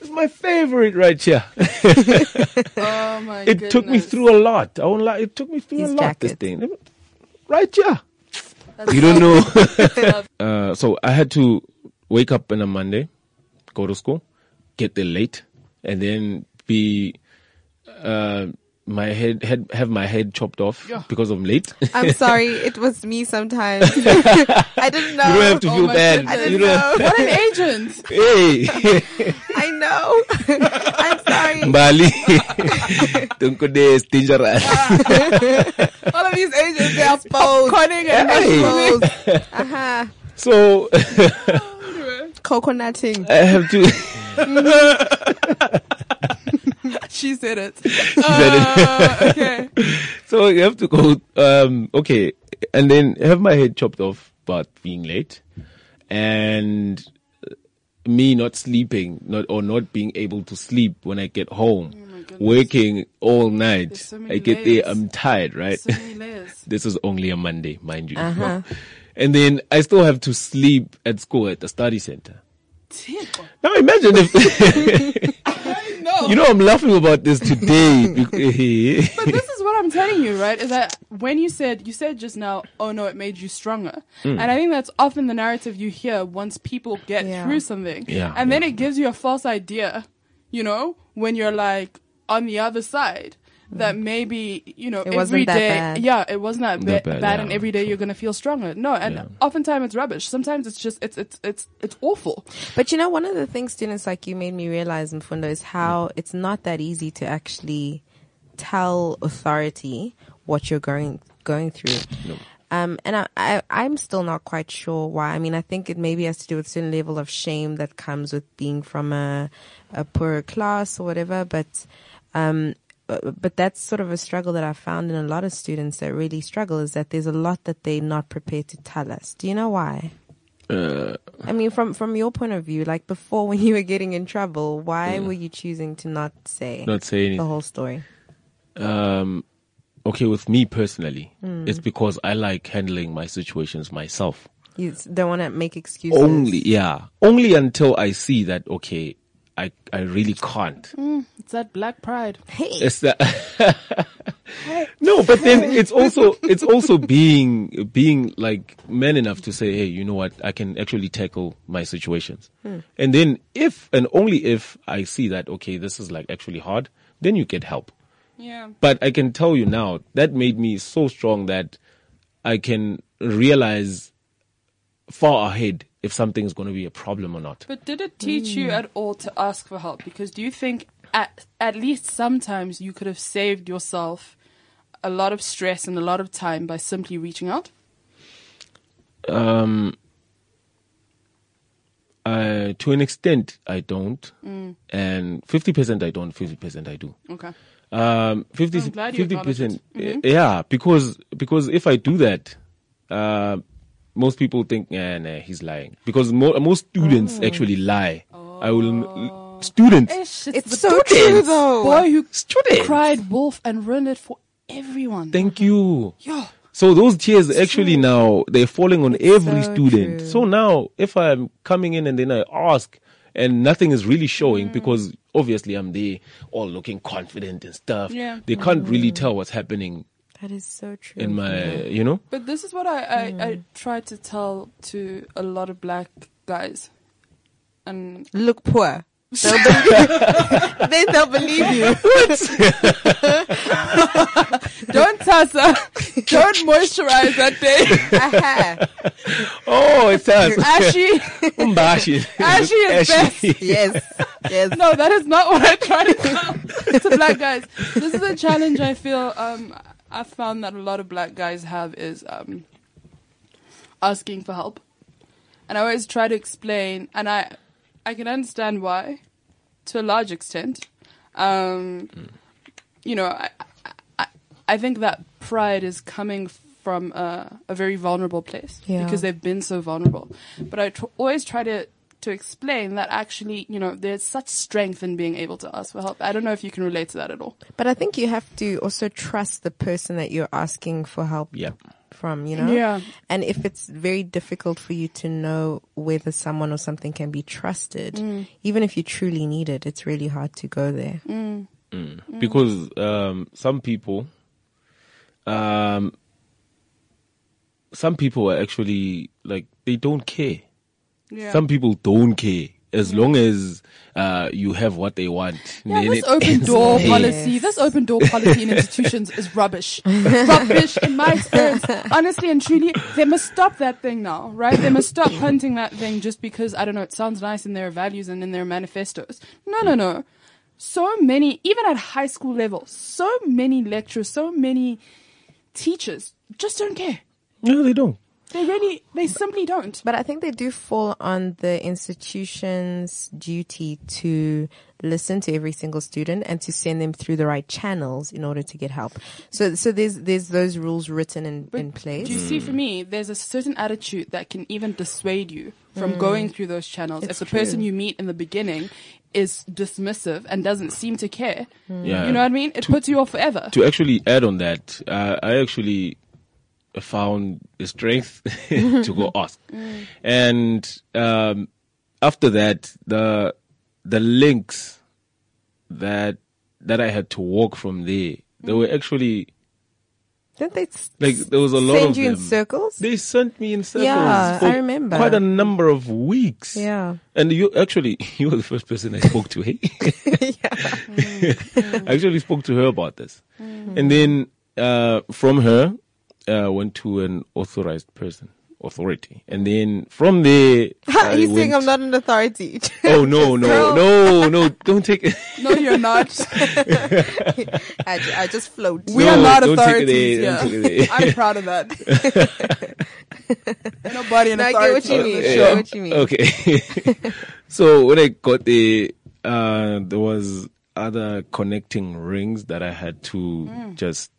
It's my favorite right here. Oh my It took me through a lot. I won't lie. It took me through His a lot, this thing. Right here. That's You don't know. Uh, so I had to wake up on a Monday, go to school, get there late, and then be uh, my head, head have my head chopped off Yeah. because I'm late. I'm sorry, it was me sometimes. I didn't know. You don't have to Oh feel bad. goodness. I didn't don't- know. what an agent! Hey, I know. I'm sorry. Mbali, don't go dangerous. All of these agents, they are popcorning and Hey. mushroomming. Uh-huh. So Coconutting. I have to. She said it. said Uh, okay. so you have to go um okay and then have my head chopped off but being late and uh, me not sleeping not or not being able to sleep when i get home working all night so many i get there i'm tired right So many layers. this is only a monday mind you Uh-huh. and then i still have to sleep at school at the study center Tiko. now imagine if No. you know i'm laughing about this today But this is what I'm telling you, right? Is that when you said you said just now, oh no, it made you stronger, Hmm. and I think that's often the narrative you hear once people get Yeah. through something, Yeah, and then it gives you a false idea, you know, when you're like on the other side. That maybe you know It every wasn't that bad. yeah, it wasn't that, That ba- bad, bad, yeah. and every day you're gonna feel stronger. No, and Yeah. oftentimes it's rubbish. Sometimes it's just it's it's it's it's awful. But you know, one of the things students like you made me realize, Mfundo, is how it's not that easy to actually tell authority what you're going going through. Um, and I, I, I'm still not quite sure why. I mean, I think it maybe has to do with certain level of shame that comes with being from a, a poorer class or whatever. But, um, but that's sort of a struggle that I found in a lot of students that really struggle is that there's a lot that they're not prepared to tell us. Do you know why? uh, I mean, from from your point of view, like before when you were getting in trouble, why Yeah. were you choosing to not say not say the whole story? um, okay, with me personally, Hmm. it's because I like handling my situations myself. You don't want to make excuses. Only, yeah, only until I see that okay, I I really can't. Mm, it's that black pride. Hey, It's that. no, but then it's also it's also being being like man enough to say, hey, you know what, I can actually tackle my situations. Hmm. And then if and only if I see that okay, this is like actually hard, then you get help. Yeah. But I can tell you now, that made me so strong that I can realize far ahead if something's going to be a problem or not. But did it teach you at all to ask for help? Because do you think at at least sometimes you could have saved yourself a lot of stress and a lot of time by simply reaching out? Um, uh, to an extent, I don't, and fifty percent I don't, fifty percent I do. Okay. Um, 50 I'm glad you acknowledge percent, it. yeah, because because if I do that, uh, most people think, nah, nah, he's lying. Because mo- most students oh. actually lie. I will oh. students, Ish, it's the so true though. boy who students. cried wolf and ruined it for everyone. Thank you. yeah. So those tears actually now they're falling on every so student. true. So now if I'm coming in and then I ask and nothing is really showing mm. because obviously I'm there all looking confident and stuff. Yeah. They can't really mm. tell what's happening that is so true. in my you know? But this is what I, I, I try to tell to a lot of black guys. And Look poor. They'll believe, then they'll believe you. don't Tassa. Don't moisturize that day. Aha. Oh, it does. Ashy. Umbashi. Ashy is best. yes. Yes. No, that is not what I try to tell to black guys. This is a challenge I feel um, I found that a lot of black guys have is um, asking for help. And I always try to explain, and I, I can understand why, to a large extent. Um, You know, I, I, I think that pride is coming from a, a very vulnerable place Yeah. because they've been so vulnerable. But I tr- always try to to explain that actually, you know, there's such strength in being able to ask for help. I don't know if you can relate to that at all. But I think you have to also trust the person that you're asking for help Yeah. from, you know? Yeah. And if it's very difficult for you to know whether someone or something can be trusted, Mm. even if you truly need it, it's really hard to go there. Mm. because um, some people, um, some people are actually like they don't care. Yeah. Some people don't care as long as uh, you have what they want. Yeah, this open door there. policy, this open door policy in institutions is rubbish. rubbish in my experience. Honestly and truly, they must stop that thing now, right? They must stop hunting that thing just because, I don't know, it sounds nice in their values and in their manifestos. No, no, no. So many, even at high school level, so many lecturers, so many teachers just don't care. No, they don't. They really, they simply don't. But I think they do fall on the institution's duty to listen to every single student and to send them through the right channels in order to get help. So, so there's, there's those rules written in, in place. Do you see, for hmm. me, there's a certain attitude that can even dissuade you from hmm. going through those channels. It's if the person you meet in the beginning is dismissive and doesn't seem to care, hmm. Yeah. you know what I mean? It puts you off forever. to actually add on that, uh, I actually found the strength to go ask, and um, after that, the the links that that I had to walk from there, they were actually Didn't they s- like there was a lot send of you them. in circles? They sent me in circles. Yeah, I remember. quite a number of weeks. Yeah. And you actually, you were the first person I spoke to. Hey, I actually spoke to her about this, and then uh, from her, uh, went to an authorized person, authority, and then from there, I He's saying I'm not an authority. Oh no, no, no, no! Don't take it. No, you're not. I, I just float. We No, are not don't take it authorities. Yeah. take it there. I'm proud of that. Nobody in No, I get what you mean. this Sure. show. what you mean. Okay. so when I got there, uh, there was other connecting rings that I had to Mm. just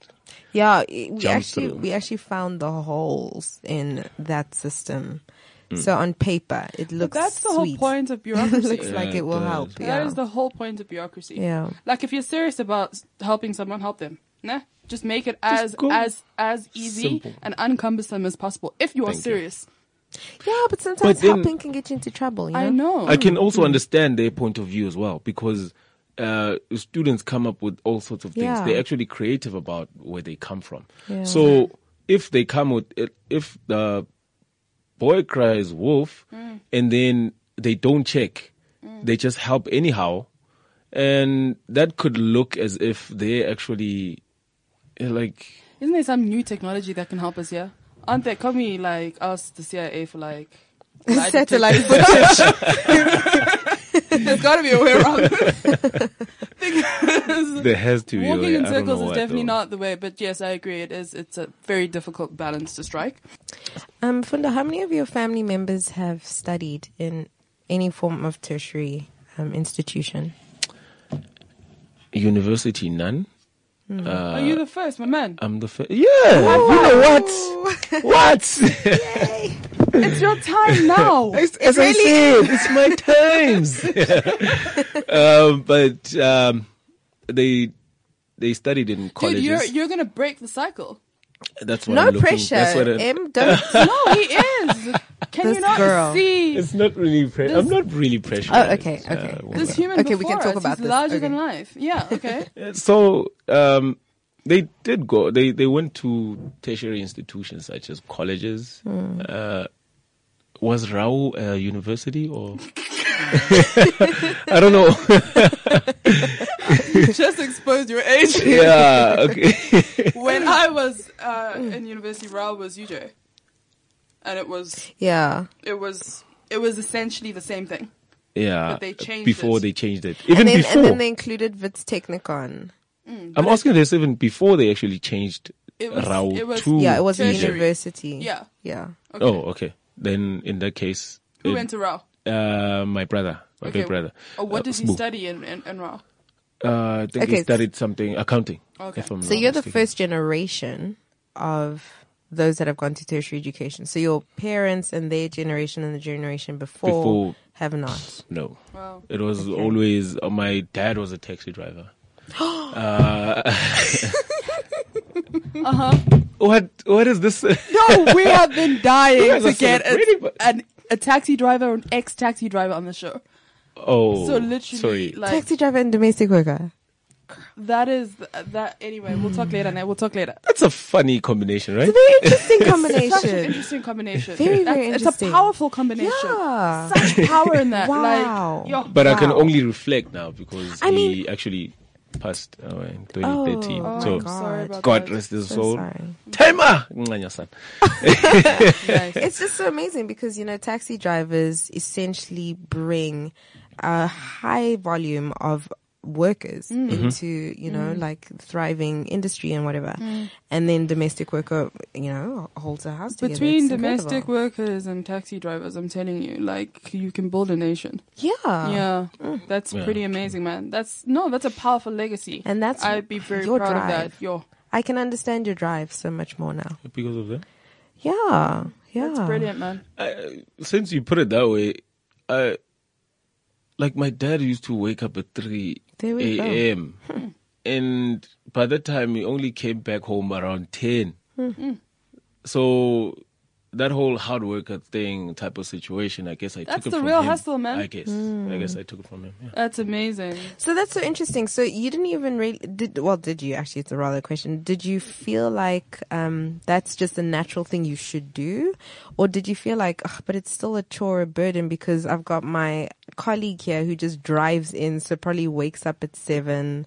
Yeah, we actually through. we actually found the holes in that system. Hmm. So on paper, it But looks that's the sweet. whole point of it bureaucracy. looks like Yeah, it will it does. help. That Yeah. is the whole point of bureaucracy. Yeah. Like if you're serious about helping someone, help them. Nah? Just make it as go as as easy simple. and uncumbersome as possible. If you are Thank you. serious. Yeah, but sometimes But then- helping can get you into trouble. You know? I know. I can also understand their point of view as well because uh, students come up with all sorts of things. Yeah. They're actually creative about where they come from. Yeah. So if they come with, if the boy cries wolf Mm. and then they don't check, they just help anyhow, and that could look as if they actually eh, like Isn't there some new technology that can help us here? Aren't there? Can't we like ask the CIA for like Satellite detector? footage. There's got to be a way around it. because there has to be a walking way. in circles is definitely not the way. But yes, I agree. It is. It's a very difficult balance to strike. um, Funda, how many of your family members have studied in any form of tertiary um, institution? University none. Hmm. Are you the first, my man? I'm the first. Yeah, you know what? What? it's your time now. As, as I said, it's my times. um, but um, they they studied in Dude, colleges. you're you're gonna break the cycle. that's what No I'm pressure. That's what I, Em, don't. No, he is. Can This you not girl. see? it's not really. pressure. I'm not really pressured. Oh, okay, okay. This human Okay, we can talk us, about he's this. larger Okay. than life. Yeah, okay. So um, they did go. They they went to tertiary institutions such as colleges. Uh, was RAU a university or? I don't know. you just exposed your age. yeah. Okay. when I was uh, in university, RAU was UJ, and it was Yeah. it was it was essentially the same thing. yeah. But they changed before it. they changed it. Even and then, before. and then they included Wits Technikon. I'm asking this even before they actually changed It was- RAU it was- to Yeah, it was a university. Yeah. Yeah. Okay. Oh, okay. Then in that case, Who it- went to RAU? uh, my brother, my Okay. big brother. Oh, what Uh, did he Sbu. study in in, in RAU? Uh, I think Okay. he studied something accounting. Okay. So not you're the mistaken. first generation of those that have gone to tertiary education. So your parents and their generation and the generation before, Before- have not. No, Wow. it was always uh, my dad was a taxi driver. uh, Uh-huh. What? What is this? No, we have been dying guys to get a, an, a taxi driver or an ex-taxi driver on the show. oh, So literally, sorry. like Taxi driver and domestic worker. that is that. Anyway, we'll talk later. Now we'll talk later. That's a funny combination, right? It's a very interesting combination. Such an interesting combination. Very, very That's- It's a powerful combination. Yeah. Such power in that. Wow. Like, yo, But I can only reflect now because I he mean- actually passed away uh, in 2013. Oh, so God. God rest his So soul. Timer! It's just so amazing because, you know, taxi drivers essentially bring a high volume of workers Mm. Mm-hmm. into, you know, like thriving industry and whatever. Mm. And then domestic worker, you know, holds a house together. Between It's domestic incredible. workers and taxi drivers, I'm telling you, like you can build a nation. Yeah. yeah, that's Yeah. pretty amazing, man. That's no, that's a powerful legacy. And that's I'd be very your proud of that. Yo, I can understand your drive so much more now. Because of that? Yeah. Yeah. that's brilliant, man. I, since you put it that way, I, like my dad used to wake up at 3 There we go. a.m. and by that time he only came back home around 10. Hmm. So that whole hard worker thing type of situation, I guess I That's took it the from real him. hustle, man. I guess. I guess I took it from him. Yeah. That's amazing. So that's so interesting. So you didn't even really did well, did you? Actually, it's a rather question. Did you feel like um, that's just a natural thing you should do, or did you feel like, "Ugh, but it's still a chore, a burden because I've got my colleague here who just drives in, so probably wakes up at seven.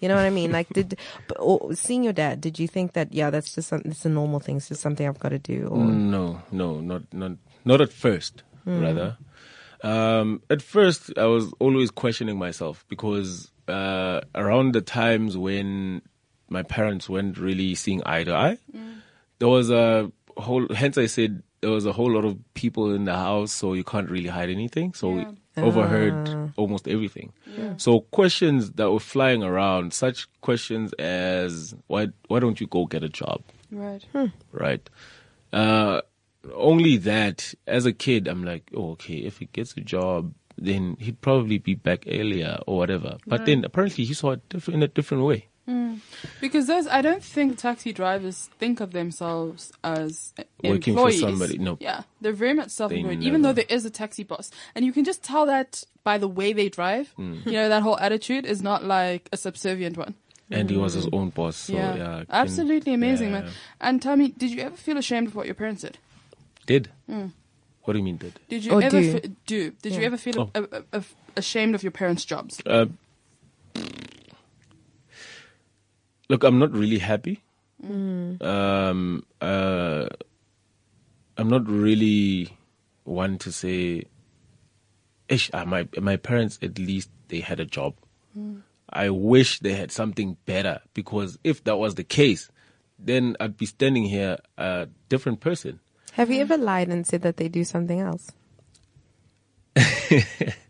You know what I mean? Like, did or, seeing your dad, did you think that yeah, that's just something, it's a normal thing, it's just something I've got to do? Or No, no, not not not at first. Rather, um, at first I was always questioning myself because uh, around the times when my parents weren't really seeing eye to eye, there was a whole. Hence, I said there was a whole lot of people in the house, so you can't really hide anything. So we overheard almost everything. So questions that were flying around, such questions as why why don't you go get a job? Right. right? Uh, only that as a kid, I'm like, oh, okay, if he gets a job, then he'd probably be back earlier or whatever. But then apparently he saw it diff- in a different way. Because those, I don't think taxi drivers think of themselves as Working for somebody, no. Yeah, they're very much self-employed. They Even though there is a taxi boss, and you can just tell that by the way they drive. Mm. You know, that whole attitude is not like a subservient one. And he was his own boss. So, yeah. yeah, can- absolutely amazing, yeah. man. And tell me, did you ever feel ashamed of what your parents did? Did? What do you mean did? Did you Or ever do. fe- do? Did you ever feel Oh. a, a, a, ashamed of your parents' jobs? Uh, look, I'm not really happy. Um, uh, I'm not really one to say, Ish, uh, my my parents at least they had a job. I wish they had something better because if that was the case, then I'd be standing here a different person. have you ever lied and said that they do something else?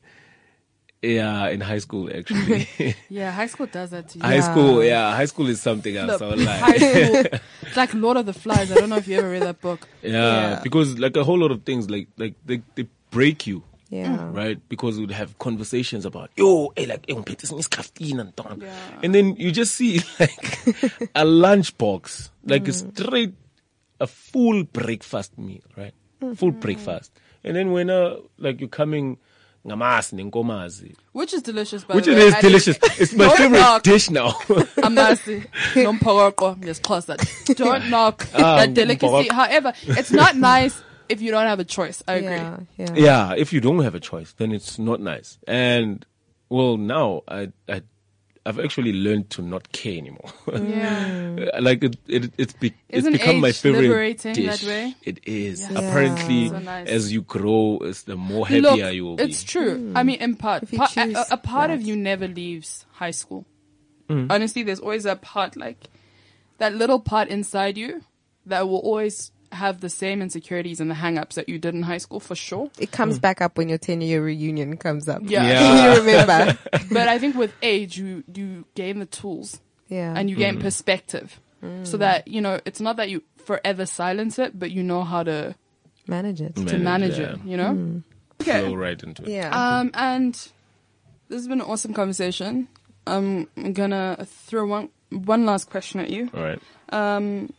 Yeah, in high school actually. Yeah, high school does that to you. high school, yeah, high school is something else. Look, I would lie. high school, it's like Lord of the Flies. I don't know if you ever read that book. Yeah, Yeah. because like a whole lot of things, like like they, they break you, Yeah. Mm. right? Because we'd have conversations about yo, hey, like, hey, umphethe esinye isikhaftini and done. Yeah. and then you just see like a lunchbox, like a mm. straight, a full breakfast meal, right? Full mm-hmm. breakfast, and then when uh, like you're coming. Ngamasi nenkomazi, Which is delicious, by which the way. is I delicious. It's my favorite knock. dish now. Amasi, nompokoko, ngesixhosa. Don't knock Ah, that delicacy. mpokoko. However, it's not nice if you don't have a choice. I agree. Yeah. Yeah. yeah, if you don't have a choice, then it's not nice. And well, now I I I've actually learned to not care anymore. Yeah. like it, it it's, be, it's Isn't become my favorite liberating dish. that way? It is. Yeah. Apparently, So nice. as you grow, it's the more happier Look, you will be. it's true. I mean, in part, part- a, a- a part of you never leaves high school. Mm. Honestly, there's always a part like that little part inside you that will always have the same insecurities and the hang-ups that you did in high school for sure. It comes back up when your 10 year reunion comes up. Yeah. Yeah. you remember. but I think with age, you you gain the tools Yeah. and you gain perspective, so that you know it's not that you forever silence it, but you know how to manage it. to manage it. You know. Okay. Flow right into it. Yeah. Um, and this has been an awesome conversation. Um, I'm gonna throw one one last question at you. All right. Um,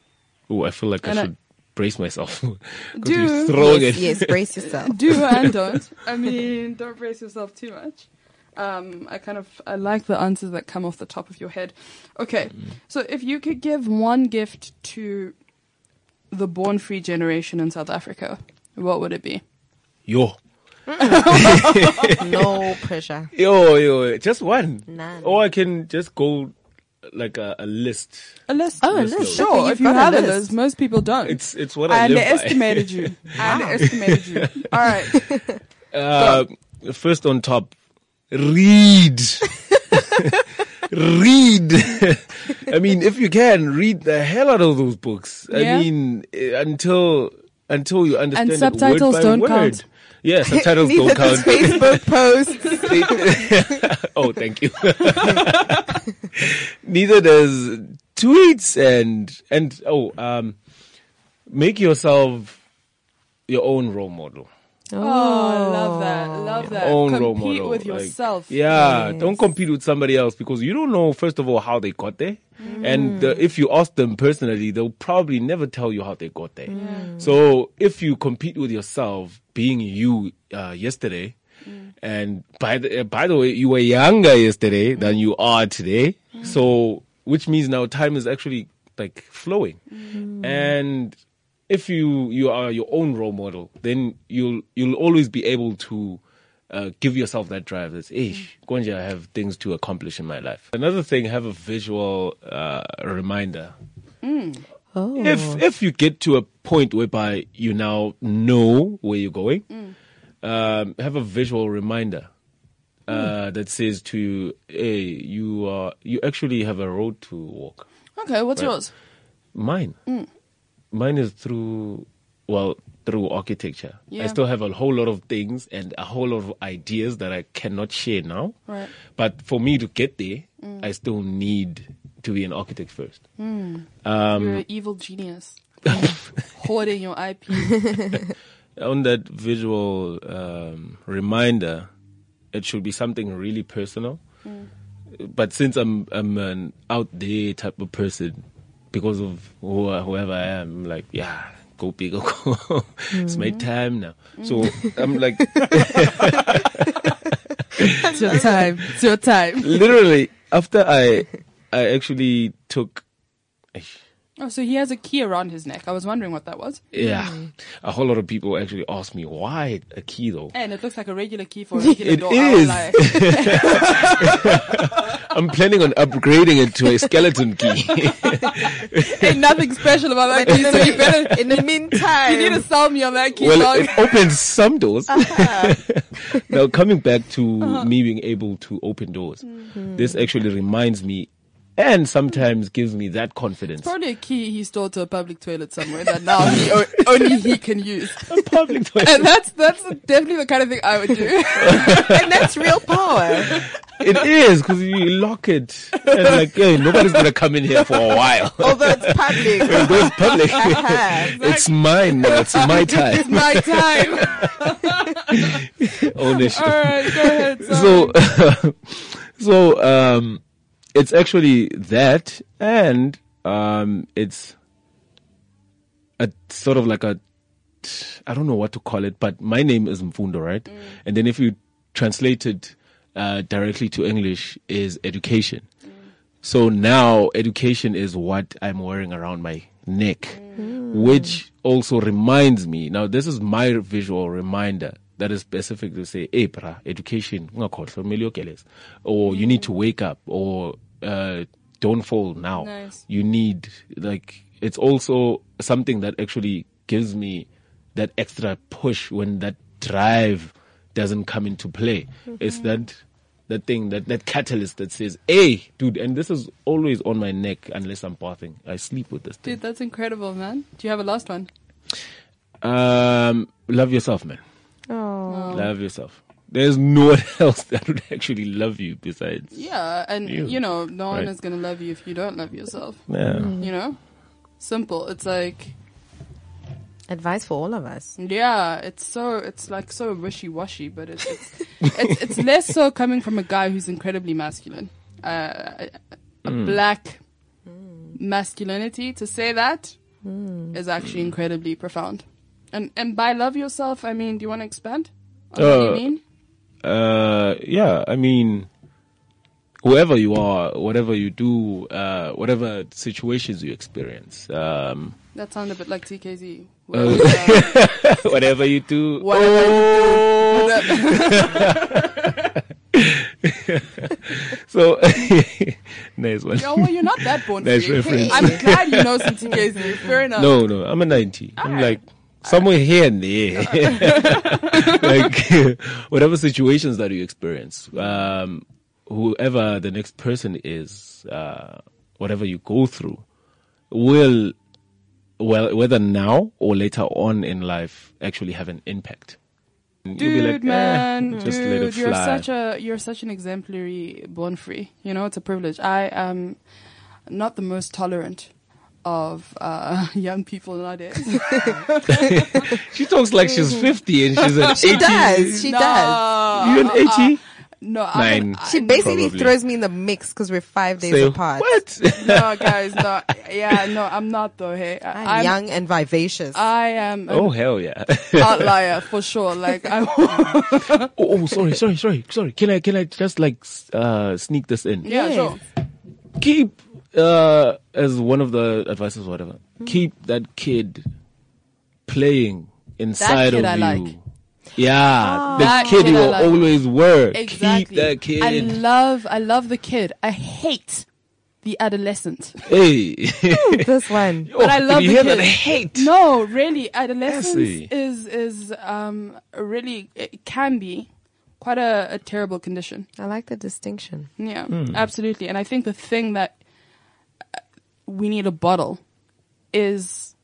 Oh, I feel like I And I- should brace myself. Do- throwing yes, it. yes, brace yourself. do and don't. I mean, don't brace yourself too much. Um, I kind of I like the answers that come off the top of your head. Okay, so if you could give one gift to the born free generation in South Africa, what would it be? Yo. no pressure. Yo, yo, just one. None. Or I can just go like a, a list. A list. Oh, a List list. Sure, Okay, if you've you a have a list. list, most people don't. It's it's what I I live by. underestimated you. I underestimated you. All right. Uh, first on top, read. read. I mean, if you can, read the hell out of those books. Yeah. I mean, eh, until until you understand it subtitles word don't word. count. Yeah, subtitles don't Neither count. Facebook posts. oh, thank you. Neither does tweets and and oh, um, make yourself your own role model. Oh, I love that. Love that. own Compete role model. with like- yourself. yeah, don't compete with somebody else because you don't know, first of all, how they got there. And uh, if you ask them personally, they'll probably never tell you how they got there. So if you compete with yourself, being you uh, yesterday, and by the uh, by the way, you were younger yesterday than you are today. So which means now time is actually like flowing, and if you you are your own role model, then you'll you'll always be able to uh, give yourself that drive. That's, ish, Gonja, I have things to accomplish in my life. Another thing, have a visual uh, reminder. Oh. If if you get to a point whereby you now know where you're going, um, have a visual reminder. Uh, that says to you, hey, you are, you actually have a road to walk. Okay, what's Right. yours? Mine. Mine is through, well, through architecture. I still have a whole lot of things and a whole lot of ideas that I cannot share now. Right. But for me to get there, I still need to be an architect first. You're Um, an evil genius. Hoarding your IP. on that visual um, reminder, it should be something really personal. But since I'm I'm an out there type of person, because of who, whoever I am, I'm like yeah, go big or go. it's my mm-hmm. time now. So mm-hmm. I'm like it's your time. It's your time. literally after I I actually took. Oh, so he has a key around his neck. I was wondering what that was. Yeah, hmm. a whole lot of people actually ask me why a key though. And it looks like a regular key for a regular It door. I was is. like, I'm planning on upgrading it to a skeleton key. ain't nothing special about that key, so you better. In the meantime, You need to sell me on that key. well, dog. it opens some doors. Uh-huh. now, coming back to uh-huh. me being able to open doors, hmm. this actually reminds me and sometimes gives me that confidence. It's Probably a key he stole to a public toilet somewhere that now he, only he can use. A Public toilet. And that's that's definitely the kind of thing I would do. and that's real power. It is because you lock it and like, hey, nobody's gonna come in here for a while. Although it's public. It goes public. Uh-huh. it's mine now. It's my time. It's my time. Ownership. All right, go ahead. Sorry. so so um it's actually that and um it's a sort of like a I don't know what to call it, but my name is Mfundo, right? And then if you translate it uh, directly to English, is education. So now education is what I'm wearing around my neck, which also reminds me. Now this is my visual reminder that is specific to say, hey, bra, education, ungakhohlwa, kumele uyogeleza." or you need to wake up, or uh, don't fall now. Nice. You need like it's also something that actually gives me that extra push when that drive doesn't come into play. It's that that thing that that catalyst that says, "Hey, dude," and this is always on my neck unless I'm bathing. I sleep with this thing. Dude, that's incredible, man. Do you have a last one? Um, love yourself, man. Oh. Love yourself. There's no one else that would actually love you besides. Yeah, and You. you, know, no one Right. is gonna love you if you don't love yourself. Yeah. Mm. You know, simple. It's like, Advice for all of us. yeah, it's so, it's like so wishy washy, but it's it's, it's it's less so coming from a guy who's incredibly masculine, uh, a mm. black mm. masculinity. To say that is actually incredibly profound. And and by love yourself, I mean, do you want to expand? On what Uh, you mean? Uh, yeah. I mean, whoever you are, whatever you do, uh, whatever situations you experience, um, That sounded a bit like TKZee. uh, Well, uh, whatever you do, Whatever Oh! so nice one. Yo, well, you're not that born Nice reference. I'm glad you know some TKZee. Fair enough. No, no, I'm a 90. I'm Alright. like somewhere here and there. like whatever situations that you experience, um, whoever the next person is, uh, whatever you go through, will, well, whether now or later on in life, actually have an impact. You'll be Dude, like, eh, man, just dude, you're such a you're such an exemplary born free. You know, it's a privilege. I am not the most tolerant of uh, young people nowadays. she talks like she's 50 and she's an 80. She does. She does. No, You an 80? no, Nine. I'm, She basically Probably. throws me in the mix because we're five days Say, apart. what? no, guys, no, yeah, no, I'm not though. Hey, I'm, I'm, young and vivacious. I am oh, hell yeah. outlier for sure. Like I, oh, oh, sorry, sorry, sorry, sorry. Can I, can I just like, uh, sneak this in? yeah, Yes. sure. Keep, uh, as one of the advices, whatever, keep that kid playing inside kid of I you. like. Yeah, the kid kid you will like. always were. Exactly. Keep that kid. I love, I love the kid. I hate the adolescent. hey. this one. But I Oh, love you the hear kid. that hate. No, really, adolescence is is um really it can be quite a, a terrible condition. I like the distinction. Yeah, Hmm. absolutely. And I think the thing that we need a bottle is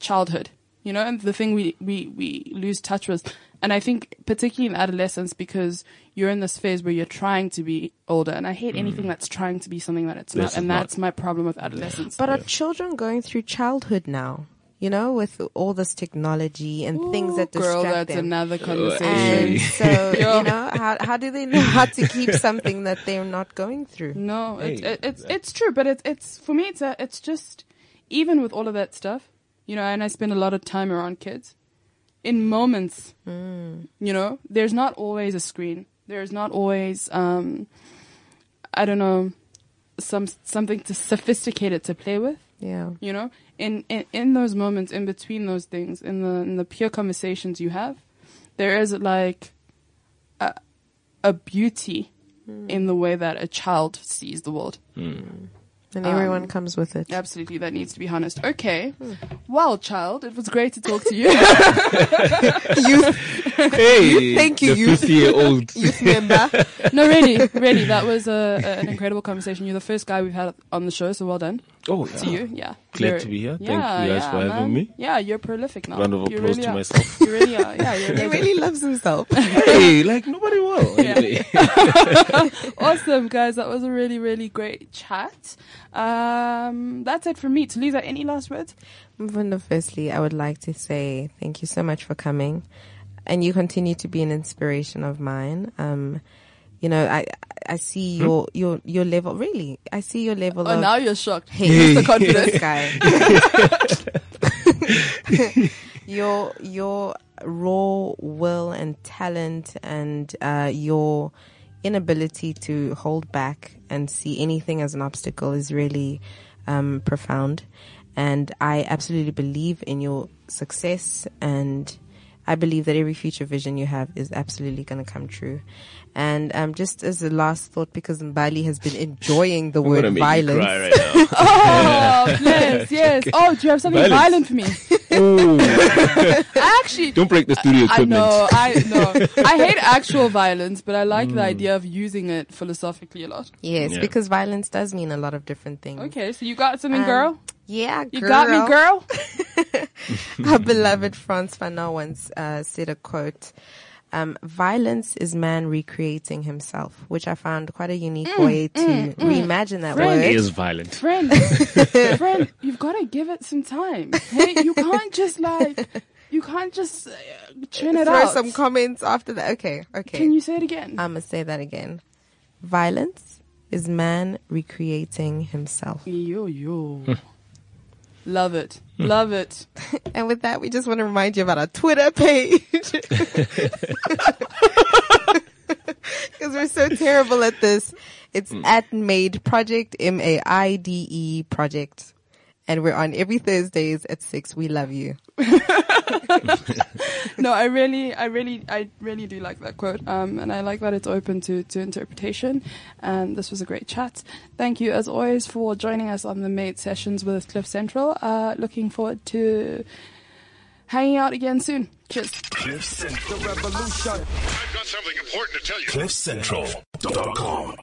childhood. You know, and the thing we, we, we lose touch with. And I think particularly in adolescence because you're in this phase where you're trying to be older. And I hate anything mm. that's trying to be something that it's This not. is And not. that's my problem with adolescence. But are children going through childhood now? You know, with all this technology and things that Ooh, girl, that's them. another conversation. and so, you know, how how do they know how to keep something that they're not going through? No, it's Hey, it, it's it's true, but it's it's for me. It's a, it's just even with all of that stuff, you know. And I spend a lot of time around kids. In moments, you know, there's not always a screen. There's not always, um, I don't know, some something to sophisticated to play with. Yeah. You know, in, in in those moments, in between those things, in the in the pure conversations you have, there is like a a beauty hmm. in the way that a child sees the world. Hmm. And everyone Um, comes with it. Absolutely, that needs to be harnessed. Okay, well, child, it was great to talk to you. Youth, Hey, Thank you, the youth. 50 year old. youth member. no, really, really, that was a, a- an incredible conversation. You're the first guy we've had on the show, so well done Oh, to yeah. you. Yeah, Glad You're- to be here. Thank yeah, you guys yeah, for having man. me. Yeah, you're prolific now. Round of You applause really to are. myself. You really are. Yeah, you're a he really loves himself. hey, like nobody will. Anyway. awesome, guys. That was a really, really great chat. Um, that's it from me. Talisa, any last words? Mfundo, firstly, I would like to say thank you so much for coming. And you continue to be an inspiration of mine. Um, you know, I, I see your, your, your level, really, I see your level Oh, of, now you're shocked. Hey. Mr. Confidence. guy. your, your raw will and talent and, uh, your inability to hold back and see anything as an obstacle is really, um, profound. And I absolutely believe in your success and, I believe that every future vision you have is absolutely going to come true. And um, just as a last thought, because Mbali has been enjoying the word violence. cry right now. Oh, yes, yes. Oh, do you have something Violence. violent for me? Ooh. I actually Don't break the studio I know, I know. I hate actual violence, but I like Mm. the idea of using it philosophically a lot. Yes, Yeah. because violence does mean a lot of different things. Okay, so you got something, Um, girl? Yeah, You got me, girl? Our beloved Frantz Fanon once uh, said a quote. Um, violence is man recreating himself, which I found quite a unique Mm, way to reimagine that Friend. He word. is violent. Friend, friend, you've got to give it some time. Hey, you can't just like, you can't just uh, churn it Throw out. some comments after that. Okay, okay. Can you say it again? I'm gonna say that again. Violence is man recreating himself. yo, yo. Love it. Love it. And with that, we just want to remind you about our Twitter page. Because we're so terrible at this. It's mm. at Made Project, M-A-I-D-E Project. And we're on every Thursdays at 6. We love you. No, I really, I really, I really do like that quote. Um, and I like that it's open to, to interpretation. And this was a great chat. Thank you, as always, for joining us on the Made sessions with Cliff Central. Uh, looking forward to hanging out again soon. Cheers. Cliff Central. I've got something important to tell you. CliffCentral.com.